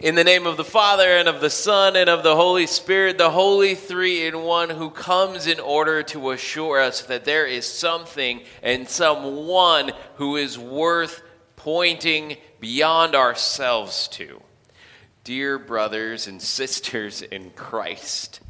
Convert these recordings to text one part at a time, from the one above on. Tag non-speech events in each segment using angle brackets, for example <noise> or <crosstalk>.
In the name of the Father, and of the Son, and of the Holy Spirit, the Holy Three in One, who comes in order to assure us that there is something and someone who is worth pointing beyond ourselves to. Dear brothers and sisters in Christ,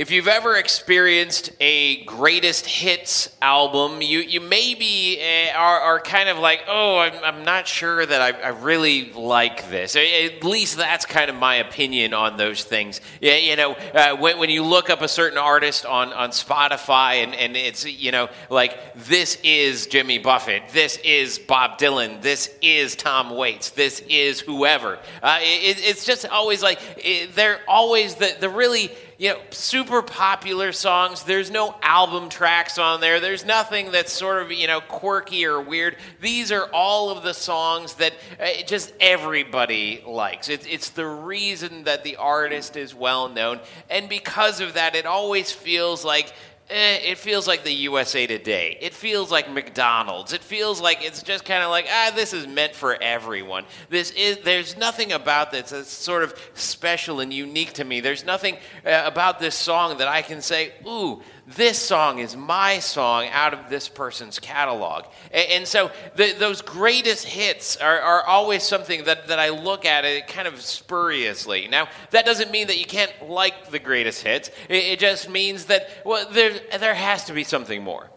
if you've ever experienced a greatest hits album, you, you maybe uh, are, are kind of like, oh, I'm, I'm not sure that I, I really like this. At least that's kind of my opinion on those things. Yeah, you know, uh, when, when you look up a certain artist on, on Spotify and, and it's, you know, like, this is Jimmy Buffett, this is Bob Dylan, this is Tom Waits, this is whoever. Uh, it, it's just always like, it, they're always the, the really you know, super popular songs. There's no album tracks on there. There's nothing that's sort of, you know, quirky or weird. These are all of the songs that uh, just everybody likes. It's, it's the reason that the artist is well known. And because of that, it always feels like eh, it feels like the USA Today. It feels like McDonald's. It feels like it's just kind of like ah, this is meant for everyone. This is there's nothing about this that's sort of special and unique to me. There's nothing uh, about this song that I can say, ooh, this song is my song out of this person's catalog. And, so the, those greatest hits are, are, always something that, that I look at it kind of spuriously. Now, that doesn't mean that you can't like the greatest hits, it, it just means that, well, there, there has to be something more.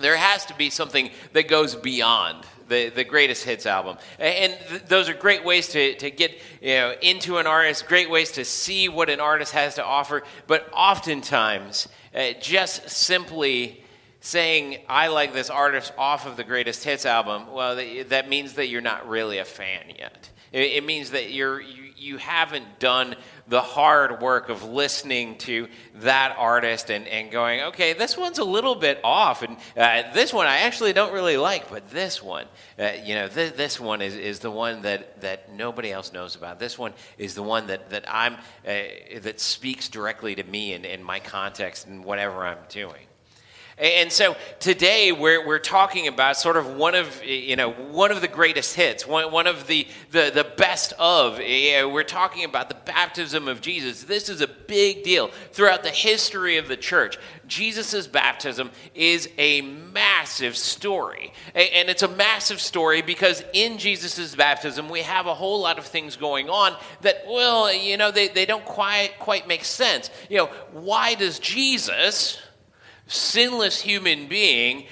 There has to be something that goes beyond the, the greatest hits album. And th- those are great ways to, to get you know, into an artist, great ways to see what an artist has to offer. But oftentimes, uh, just simply saying, I like this artist off of the greatest hits album, well, that means that you're not really a fan yet. It, means that you're, you, you haven't done the hard work of listening to that artist and, and going, okay, this one's a little bit off. And uh, this one I actually don't really like, but this one, uh, you know, th- this one is, is the one that, that nobody else knows about. This one is the one that, that I'm, uh, that speaks directly to me and, and my context and whatever I'm doing. And so today we're, we're talking about sort of one of, you know, one of the greatest hits, one, one of the, the, the best of. We're talking about the baptism of Jesus. This is a big deal throughout the history of the church. Jesus' baptism is a massive story. And it's a massive story because in Jesus' baptism, we have a whole lot of things going on that, well, you know, they, they don't quite, quite make sense. You know, why does Jesus sinless human being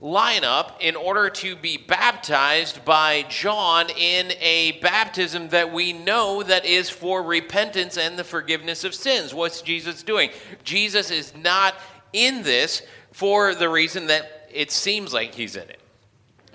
line up in order to be baptized by John in a baptism that we know that is for repentance and the forgiveness of sins. What's Jesus doing? Jesus is not in this for the reason that it seems like he's in it.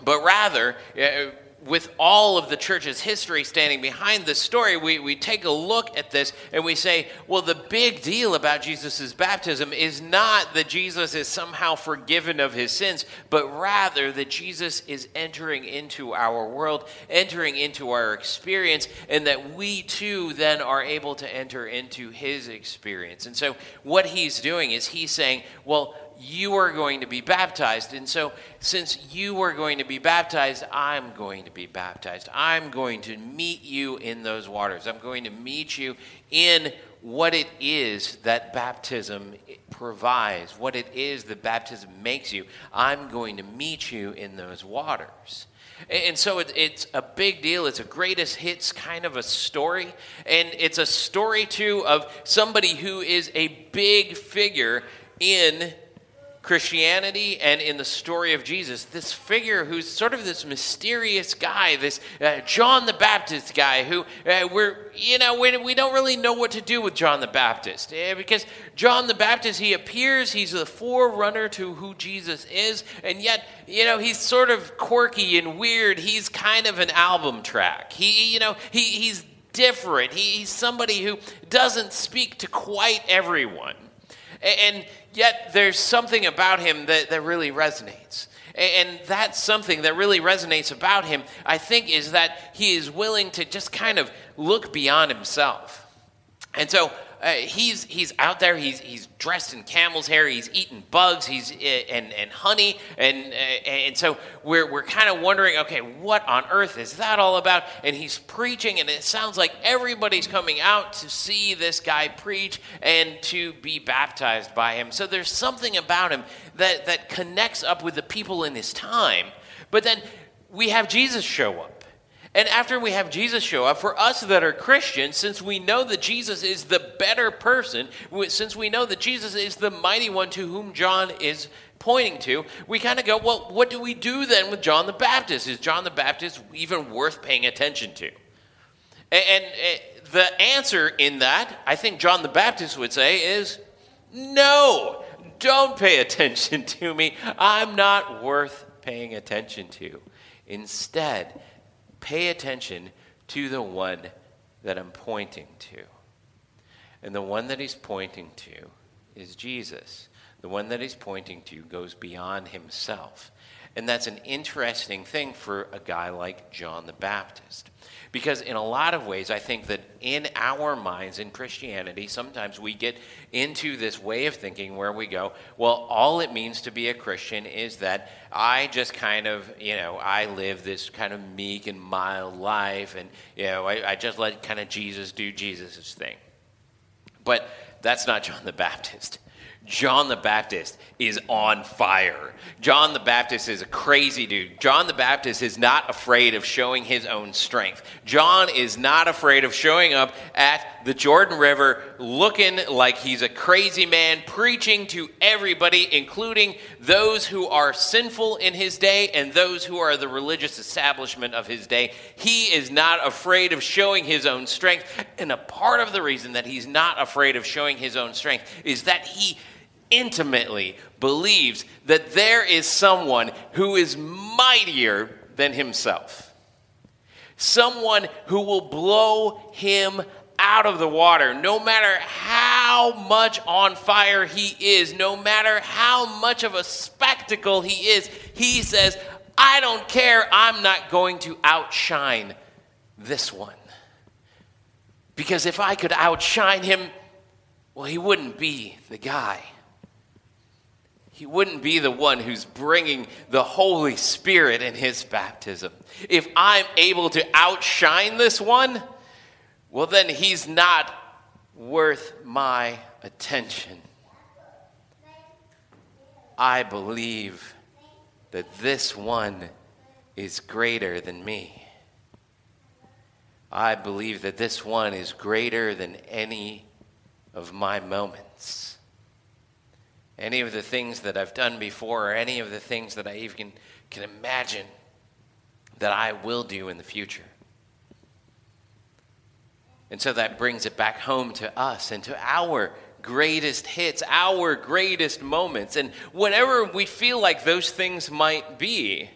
But rather, uh, with all of the church's history standing behind this story, we, we take a look at this and we say, well, the big deal about Jesus' baptism is not that Jesus is somehow forgiven of his sins, but rather that Jesus is entering into our world, entering into our experience, and that we too then are able to enter into his experience. And so, what he's doing is he's saying, well, you are going to be baptized. And so, since you are going to be baptized, I'm going to be baptized. I'm going to meet you in those waters. I'm going to meet you in what it is that baptism provides, what it is that baptism makes you. I'm going to meet you in those waters. And so it's a big deal. It's a greatest hits kind of a story. And it's a story, too, of somebody who is a big figure in Christianity and in the story of Jesus, this figure who's sort of this mysterious guy, this uh, John the Baptist guy, who uh, we're, you know, we, we don't really know what to do with John the Baptist. Uh, because John the Baptist, he appears, he's the forerunner to who Jesus is, and yet, you know, he's sort of quirky and weird. He's kind of an album track. He, you know, he, he's different. He, he's somebody who doesn't speak to quite everyone. And yet there's something about him that, that really resonates. And that's something that really resonates about him, I think, is that he is willing to just kind of look beyond himself. And so, uh, he's, he's out there, he's, he's dressed in camel's hair, he's eating bugs, he's, uh, and, and honey. And, uh, and so we're, we're kind of wondering, okay, what on earth is that all about? And he's preaching, and it sounds like everybody's coming out to see this guy preach and to be baptized by him. So there's something about him that, that connects up with the people in his time. But then we have Jesus show up. And after we have Jesus show up, for us that are Christians, since we know that Jesus is the better person, since we know that Jesus is the mighty one to whom John is pointing to, we kind of go, well, what do we do then with John the Baptist? Is John the Baptist even worth paying attention to? And, the answer in that, I think John the Baptist would say, is no, don't pay <laughs> attention to me. I'm not worth paying attention to. Instead, pay attention to the one that I'm pointing to. And the one that he's pointing to is Jesus. The one that he's pointing to goes beyond himself. And that's an interesting thing for a guy like John the Baptist. Because in a lot of ways, I think that in our minds in Christianity, sometimes we get into this way of thinking where we go, well, all it means to be a Christian is that I just kind of, you know, I live this kind of meek and mild life, and, you know, I, I just let kind of Jesus do Jesus' thing. But that's not John the Baptist. John the Baptist is on fire. John the Baptist is a crazy dude. John the Baptist is not afraid of showing his own strength. John is not afraid of showing up at the Jordan River looking like he's a crazy man, preaching to everybody, including those who are sinful in his day and those who are the religious establishment of his day. He is not afraid of showing his own strength. And a part of the reason that he's not afraid of showing his own strength is that he intimately believes that there is someone who is mightier than himself. Someone who will blow him out of the water, no matter how much on fire he is, no matter how much of a spectacle he is, he says, I don't care, I'm not going to outshine this one. Because if I could outshine him, well, he wouldn't be the guy he wouldn't be the one who's bringing the Holy Spirit in his baptism. If I'm able to outshine this one, well, then he's not worth my attention. I believe that this one is greater than me. I believe that this one is greater than any of my moments any of the things that I've done before, or any of the things that I even can imagine that I will do in the future. And so that brings it back home to us and to our greatest hits, our greatest moments. And whenever we feel like those things might be,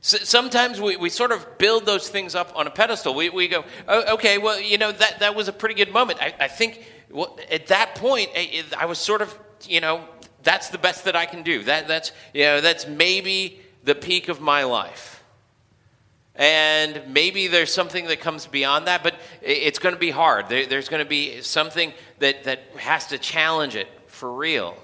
so sometimes we, we sort of build those things up on a pedestal. We, we go, oh, okay, well, you know, that, that was a pretty good moment. I, I think well, at that point, I, I was sort of you know, that's the best that I can do. That, that's, you know, that's maybe the peak of my life. And maybe there's something that comes beyond that, but it's going to be hard. There, there's going to be something that, that has to challenge it for real.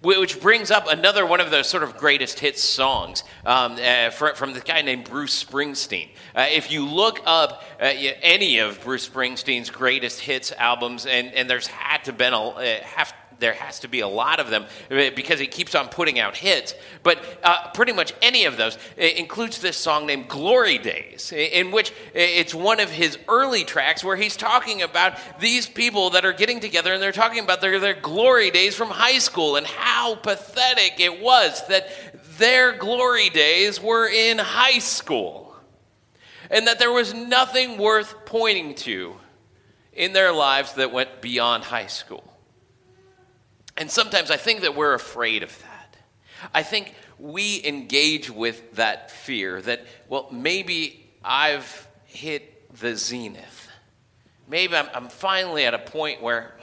Which brings up another one of those sort of greatest hits songs um, uh, from, from this guy named Bruce Springsteen. Uh, if you look up uh, any of Bruce Springsteen's greatest hits albums, and, and there's had to been a, uh, have there has to be a lot of them uh, because he keeps on putting out hits. But uh, pretty much any of those includes this song named Glory Days, in which it's one of his early tracks where he's talking about these people that are getting together and they're talking about their, their glory days from high school and how pathetic it was that their glory days were in high school and that there was nothing worth pointing to in their lives that went beyond high school. And sometimes I think that we're afraid of that. I think we engage with that fear that, well, maybe I've hit the zenith. Maybe I'm, I'm finally at a point where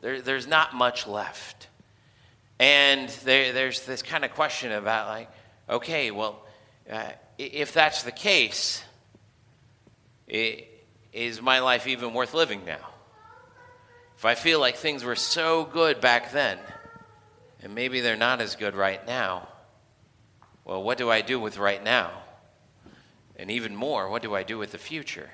there, there's not much left. And there, there's this kind of question about, like, okay, well, uh, if that's the case, it, is my life even worth living now? If I feel like things were so good back then, and maybe they're not as good right now, well, what do I do with right now? And even more, what do I do with the future?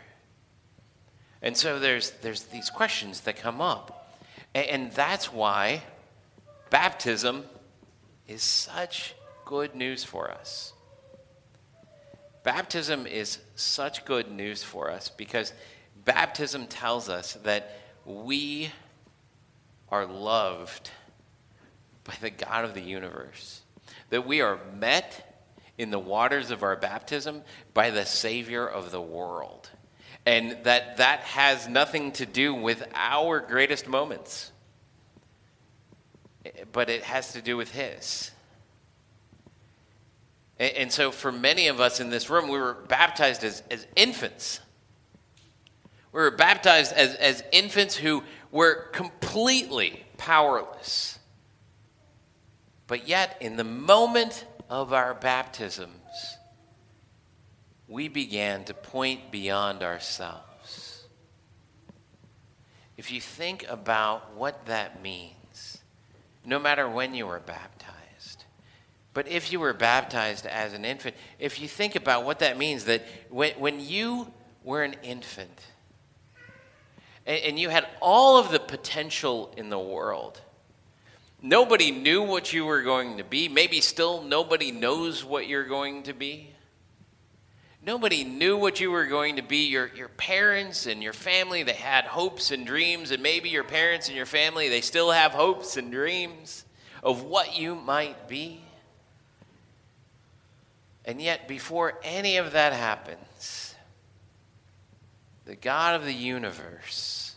And so there's, there's these questions that come up. And, and that's why baptism is such good news for us. Baptism is such good news for us because baptism tells us that we are loved by the God of the universe, that we are met in the waters of our baptism by the Savior of the world. And that that has nothing to do with our greatest moments, but it has to do with His. And, so, for many of us in this room, we were baptized as, as infants. We were baptized as, as infants who were completely powerless. But yet, in the moment of our baptisms, we began to point beyond ourselves. If you think about what that means, no matter when you were baptized, but if you were baptized as an infant, if you think about what that means, that when, when you were an infant and, and you had all of the potential in the world, Nobody knew what you were going to be. Maybe still nobody knows what you're going to be. Nobody knew what you were going to be. Your, your parents and your family, they had hopes and dreams, and maybe your parents and your family, they still have hopes and dreams of what you might be. And yet, before any of that happens, the God of the universe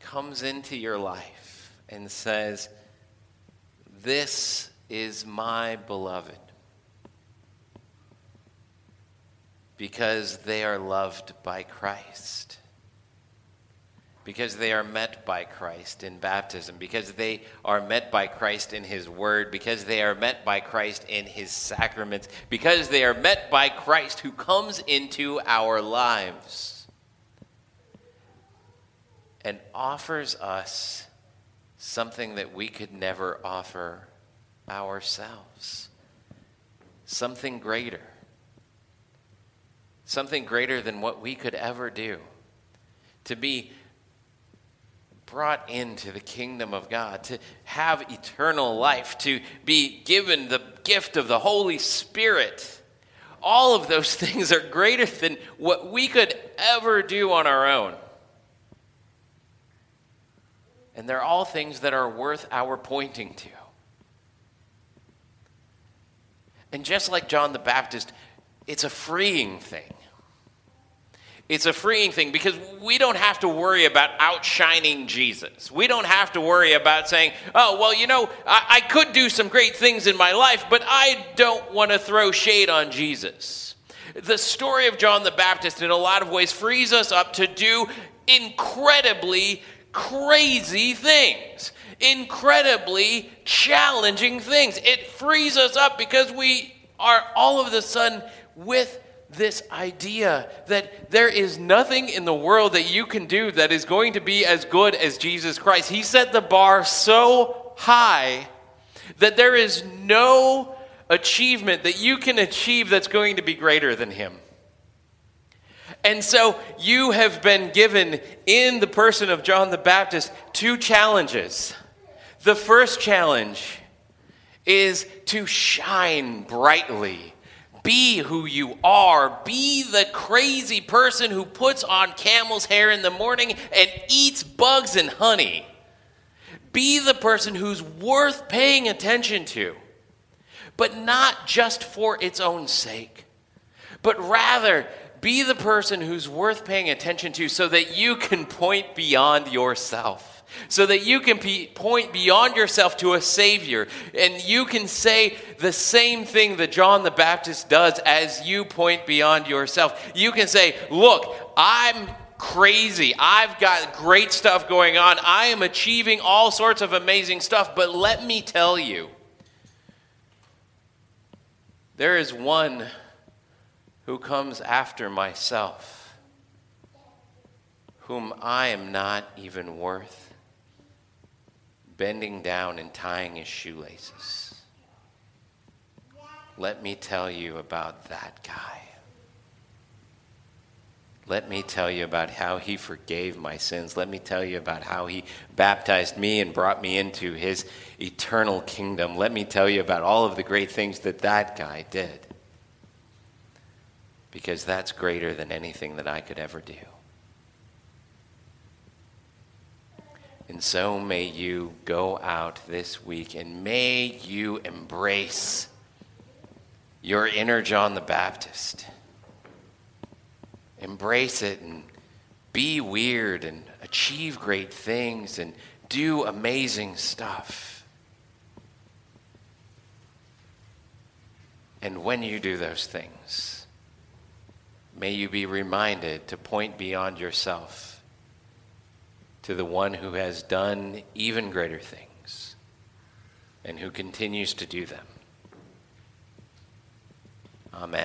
comes into your life and says, This is my beloved. Because they are loved by Christ. Because they are met by Christ in baptism. Because they are met by Christ in His Word. Because they are met by Christ in His sacraments. Because they are met by Christ who comes into our lives and offers us something that we could never offer ourselves, something greater, something greater than what we could ever do, to be brought into the kingdom of God, to have eternal life, to be given the gift of the Holy Spirit. All of those <laughs> things are greater than what we could ever do on our own. And they're all things that are worth our pointing to. And just like John the Baptist, it's a freeing thing. It's a freeing thing because we don't have to worry about outshining Jesus. We don't have to worry about saying, oh, well, you know, I, I could do some great things in my life, but I don't want to throw shade on Jesus. The story of John the Baptist, in a lot of ways, frees us up to do incredibly crazy things, incredibly challenging things. It frees us up because we are all of a sudden with this idea that there is nothing in the world that you can do that is going to be as good as Jesus Christ. He set the bar so high that there is no achievement that you can achieve that's going to be greater than Him. And so you have been given in the person of John the Baptist two challenges. The first challenge is to shine brightly. Be who you are. Be the crazy person who puts on camel's hair in the morning and eats bugs and honey. Be the person who's worth paying attention to, but not just for its own sake, but rather be the person who's worth paying attention to so that you can point beyond yourself. So that you can be, point beyond yourself to a Savior. And you can say the same thing that John the Baptist does as you point beyond yourself. You can say, Look, I'm crazy. I've got great stuff going on. I am achieving all sorts of amazing stuff. But let me tell you, there is one who comes after myself, whom I am not even worth bending down and tying his shoelaces. Let me tell you about that guy. Let me tell you about how he forgave my sins. Let me tell you about how he baptized me and brought me into his eternal kingdom. Let me tell you about all of the great things that that guy did. Because that's greater than anything that I could ever do. And so may you go out this week and may you embrace your inner John the Baptist. Embrace it and be weird and achieve great things and do amazing stuff. And when you do those things, may you be reminded to point beyond yourself to the one who has done even greater things and who continues to do them. Amen.